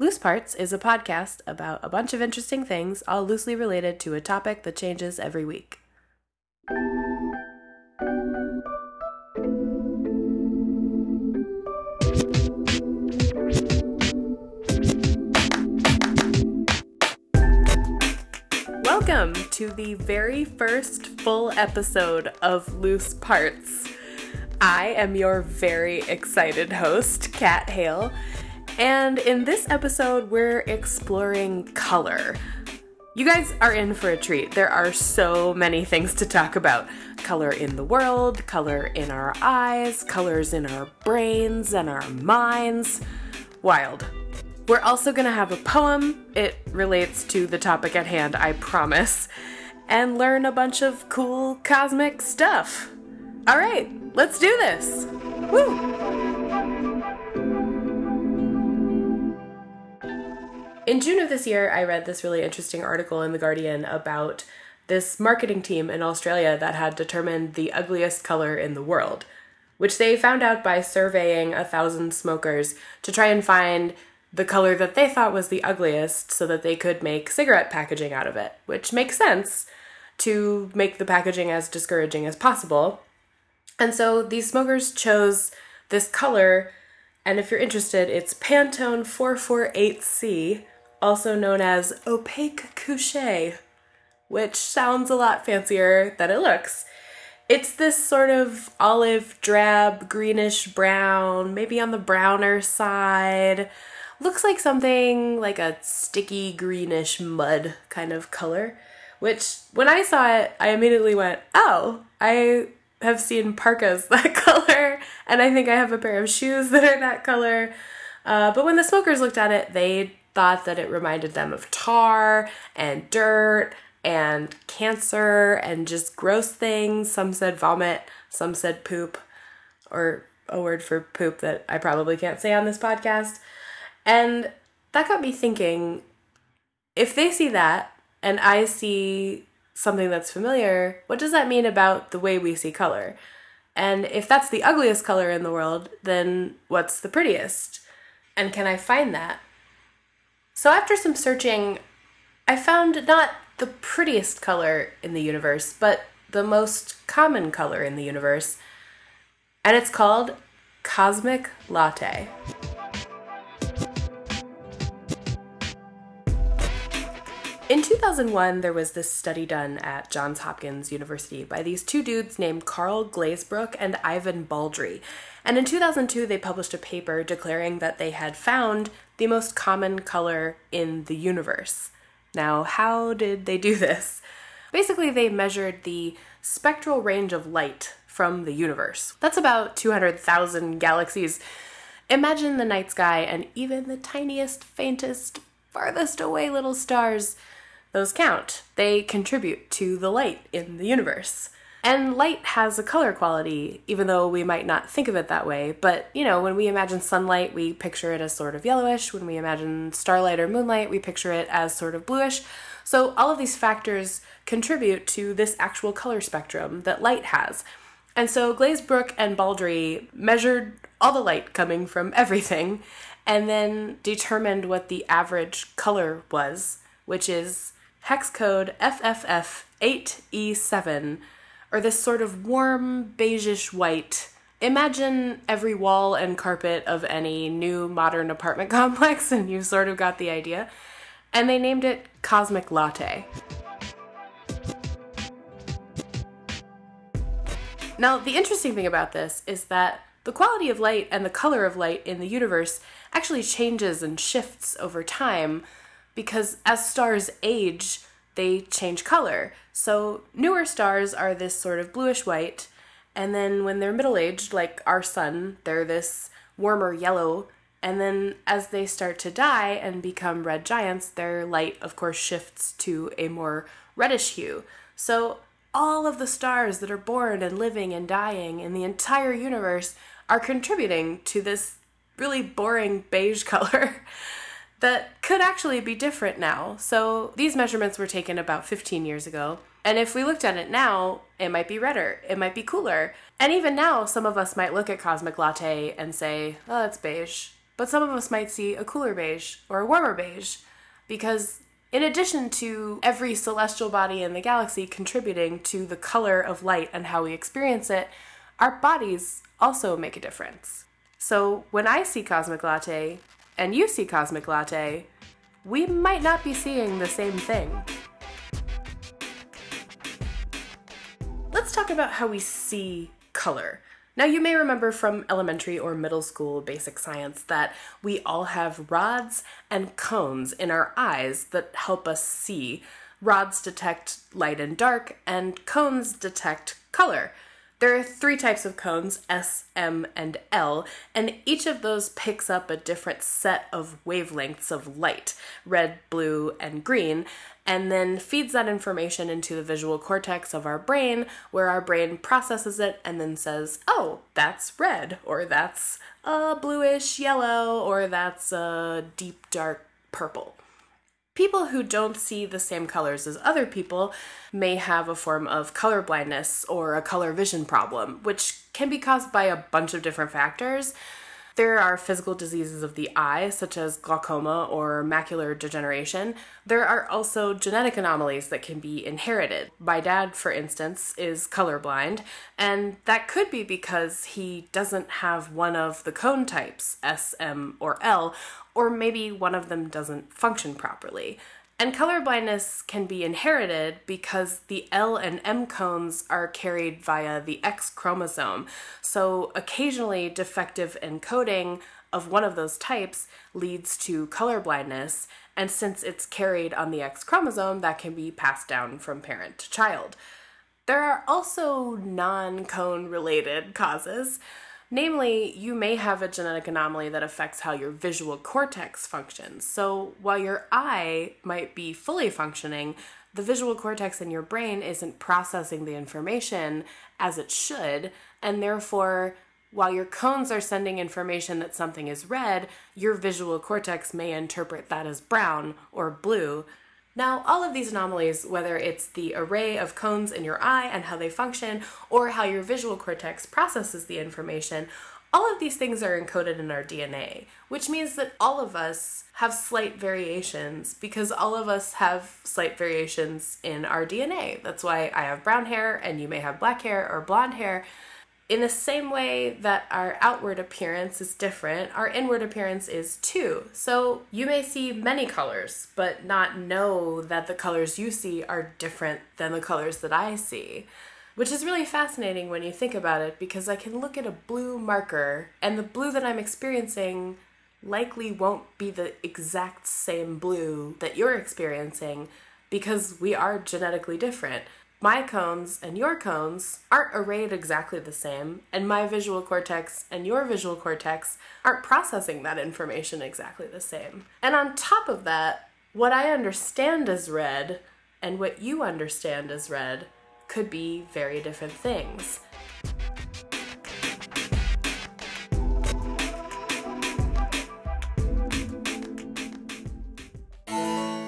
Loose Parts is a podcast about a bunch of interesting things, all loosely related to a topic that changes every week. Welcome to the very first full episode of Loose Parts. I am your very excited host, Kat Hale, and in this episode, we're exploring color. You guys are in for a treat. There are so many things to talk about color in the world, color in our eyes, colors in our brains and our minds. Wild. We're also going to have a poem. It relates to the topic at hand, I promise. And learn a bunch of cool cosmic stuff. All right, let's do this. Woo! In June of this year, I read this really interesting article in The Guardian about this marketing team in Australia that had determined the ugliest color in the world, which they found out by surveying a thousand smokers to try and find the color that they thought was the ugliest so that they could make cigarette packaging out of it, which makes sense to make the packaging as discouraging as possible. And so these smokers chose this color, and if you're interested, it's Pantone 448C, also known as opaque couche, which sounds a lot fancier than it looks. It's this sort of olive drab, greenish brown, maybe on the browner side looks like something like a sticky greenish mud kind of color. Which, when I saw it, I immediately went, oh, I have seen parkas that color, and I think I have a pair of shoes that are that color. Uh, but when the smokers looked at it, they thought that it reminded them of tar and dirt and cancer and just gross things. Some said vomit, some said poop, or a word for poop that I probably can't say on this podcast. And that got me thinking if they see that and I see something that's familiar, what does that mean about the way we see color? And if that's the ugliest color in the world, then what's the prettiest? And can I find that? So after some searching, I found not the prettiest color in the universe, but the most common color in the universe. And it's called Cosmic Latte. In 2001, there was this study done at Johns Hopkins University by these two dudes named Karl Glazebrook and Ivan Baldry. And in 2002, they published a paper declaring that they had found the most common color in the universe. Now, how did they do this? Basically, they measured the spectral range of light from the universe. That's about 200,000 galaxies. Imagine the night sky and even the tiniest, faintest, farthest away little stars those count. They contribute to the light in the universe. And light has a color quality, even though we might not think of it that way. But, you know, when we imagine sunlight, we picture it as sort of yellowish. When we imagine starlight or moonlight, we picture it as sort of bluish. So, all of these factors contribute to this actual color spectrum that light has. And so, Glazebrook and Baldry measured all the light coming from everything and then determined what the average color was, which is hex code FFF8E7, or this sort of warm beigeish white. Imagine every wall and carpet of any new modern apartment complex, and you've sort of got the idea. And they named it Cosmic Latte. Now, the interesting thing about this is that the quality of light and the color of light in the universe actually changes and shifts over time because as stars age, they change color. So newer stars are this sort of bluish white, and then when they're middle aged, like our sun, they're this warmer yellow. And then as they start to die and become red giants, their light, of course, shifts to a more reddish hue. So all of the stars that are born and living and dying in the entire universe are contributing to this really boring beige color that could actually be different now. So these measurements were taken about 15 years ago. And if we looked at it now, it might be redder, it might be cooler. And even now, some of us might look at Cosmic Latte and say, oh, it's beige. but some of us might see a cooler beige or a warmer beige because in addition to every celestial body in the galaxy contributing to the color of light and how we experience it, our bodies also make a difference. So when I see Cosmic Latte and you see Cosmic Latte, we might not be seeing the same thing. Let's talk about how we see color. Now, you may remember from elementary or middle school basic science that we all have rods and cones in our eyes that help us see. Rods detect light and dark, and cones detect color. There are three types of cones S, M, and L, and each of those picks up a different set of wavelengths of light red, blue, and green and then feeds that information into the visual cortex of our brain, where our brain processes it and then says, oh, that's red, or that's a bluish yellow, or that's a deep dark purple people who don't see the same colors as other people may have a form of color blindness or a color vision problem, which can be caused by a bunch of different factors. There are physical diseases of the eye, such as glaucoma or macular degeneration. There are also genetic anomalies that can be inherited. My dad, for instance, is colorblind, and that could be because he doesn't have one of the cone types, S, M, or L, or maybe one of them doesn't function properly. And color blindness can be inherited because the L and M cones are carried via the X chromosome. So occasionally, defective encoding of one of those types leads to color blindness. And since it's carried on the X chromosome, that can be passed down from parent to child. There are also non cone related causes. Namely, you may have a genetic anomaly that affects how your visual cortex functions. So while your eye might be fully functioning, the visual cortex in your brain isn't processing the information as it should, and therefore, while your cones are sending information that something is red, your visual cortex may interpret that as brown or blue, now, all of these anomalies, whether it's the array of cones in your eye and how they function, or how your visual cortex processes the information, all of these things are encoded in our DNA, which means that all of us have slight variations because all of us have slight variations in our DNA. That's why I have brown hair and you may have black hair or blonde hair in the same way that our outward appearance is different, our inward appearance is too. So you may see many colors, but not know that the colors you see are different than the colors that I see. Which is really fascinating when you think about it because I can look at a blue marker and the blue that I'm experiencing likely won't be the exact same blue that you're experiencing because we are genetically different my cones and your cones aren't arrayed exactly the same, and my visual cortex and your visual cortex aren't processing that information exactly the same. And on top of that, what I understand as red and what you understand as red could be very different things.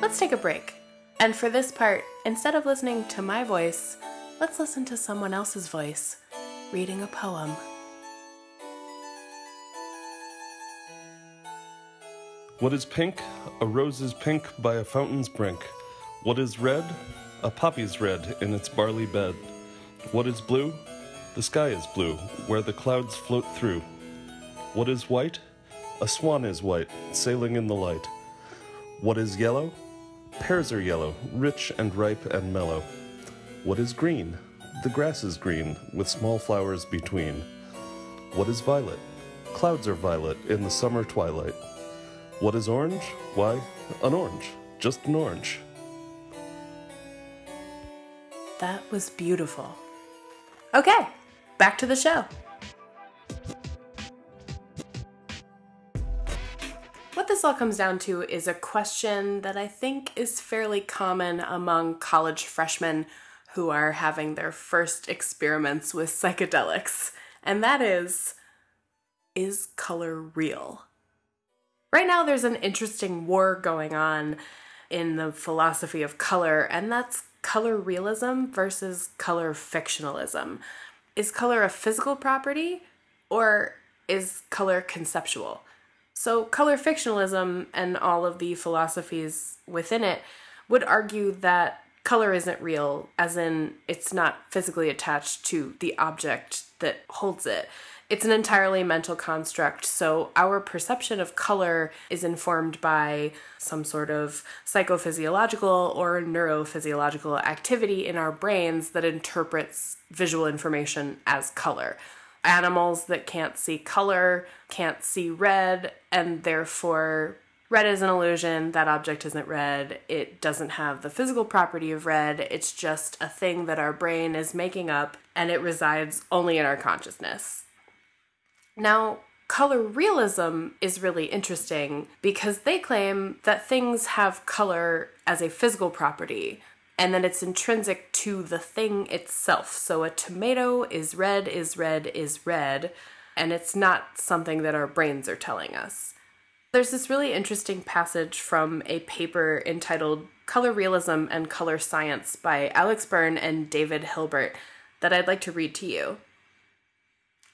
Let's take a break. And for this part, instead of listening to my voice, let's listen to someone else's voice reading a poem. What is pink? A rose is pink by a fountain's brink. What is red? A poppy's red in its barley bed. What is blue? The sky is blue, where the clouds float through. What is white? A swan is white, sailing in the light. What is yellow? Pears are yellow, rich and ripe and mellow. What is green? The grass is green, with small flowers between. What is violet? Clouds are violet in the summer twilight. What is orange? Why, an orange, just an orange. That was beautiful. Okay, back to the show. All comes down to is a question that I think is fairly common among college freshmen who are having their first experiments with psychedelics, and that is Is color real? Right now, there's an interesting war going on in the philosophy of color, and that's color realism versus color fictionalism. Is color a physical property or is color conceptual? So, color fictionalism and all of the philosophies within it would argue that color isn't real, as in, it's not physically attached to the object that holds it. It's an entirely mental construct, so our perception of color is informed by some sort of psychophysiological or neurophysiological activity in our brains that interprets visual information as color. Animals that can't see color can't see red, and therefore red is an illusion. That object isn't red. It doesn't have the physical property of red. It's just a thing that our brain is making up, and it resides only in our consciousness. Now, color realism is really interesting because they claim that things have color as a physical property and then it's intrinsic to the thing itself. So a tomato is red, is red, is red, and it's not something that our brains are telling us. There's this really interesting passage from a paper entitled Color Realism and Color Science by Alex Byrne and David Hilbert that I'd like to read to you.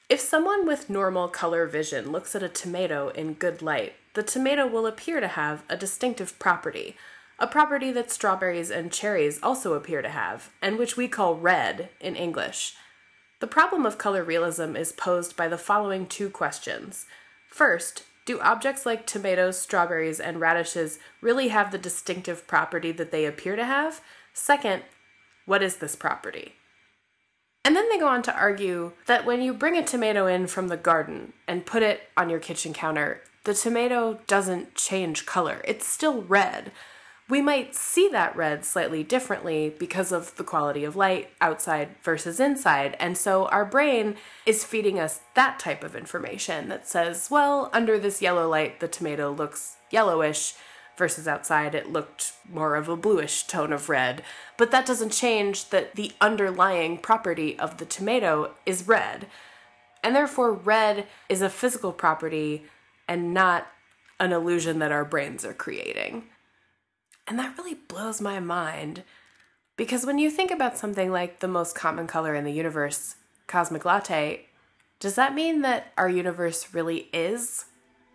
If someone with normal color vision looks at a tomato in good light, the tomato will appear to have a distinctive property, a property that strawberries and cherries also appear to have, and which we call red in English. The problem of color realism is posed by the following two questions. First, do objects like tomatoes, strawberries, and radishes really have the distinctive property that they appear to have? Second, what is this property? And then they go on to argue that when you bring a tomato in from the garden and put it on your kitchen counter, the tomato doesn't change color. It's still red. We might see that red slightly differently because of the quality of light outside versus inside. And so our brain is feeding us that type of information that says, well, under this yellow light, the tomato looks yellowish versus outside it looked more of a bluish tone of red. But that doesn't change that the underlying property of the tomato is red. And therefore, red is a physical property and not an illusion that our brains are creating. And that really blows my mind because when you think about something like the most common color in the universe, cosmic latte, does that mean that our universe really is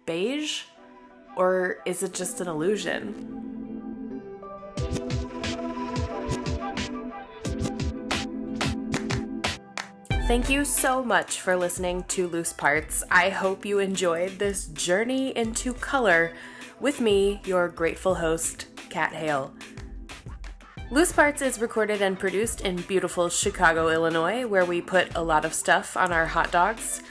beige? Or is it just an illusion? Thank you so much for listening to Loose Parts. I hope you enjoyed this journey into color with me, your grateful host, Kat Hale. Loose Parts is recorded and produced in beautiful Chicago, Illinois, where we put a lot of stuff on our hot dogs.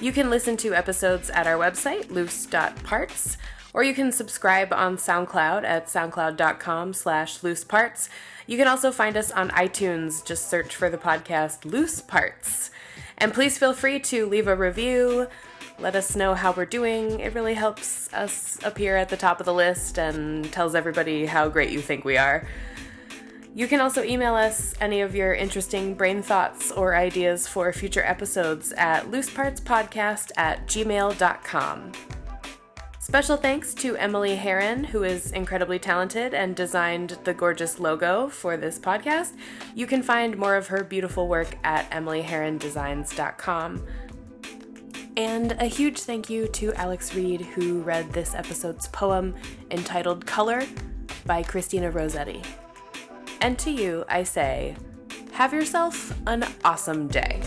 You can listen to episodes at our website, loose.parts, or you can subscribe on SoundCloud at soundcloud.com slash looseparts. You can also find us on iTunes. Just search for the podcast Loose Parts. And please feel free to leave a review. Let us know how we're doing. It really helps us appear at the top of the list and tells everybody how great you think we are. You can also email us any of your interesting brain thoughts or ideas for future episodes at loosepartspodcast at gmail.com. Special thanks to Emily Heron, who is incredibly talented and designed the gorgeous logo for this podcast. You can find more of her beautiful work at emilyherondesigns.com. And a huge thank you to Alex Reed, who read this episode's poem entitled Color by Christina Rossetti. And to you, I say, have yourself an awesome day.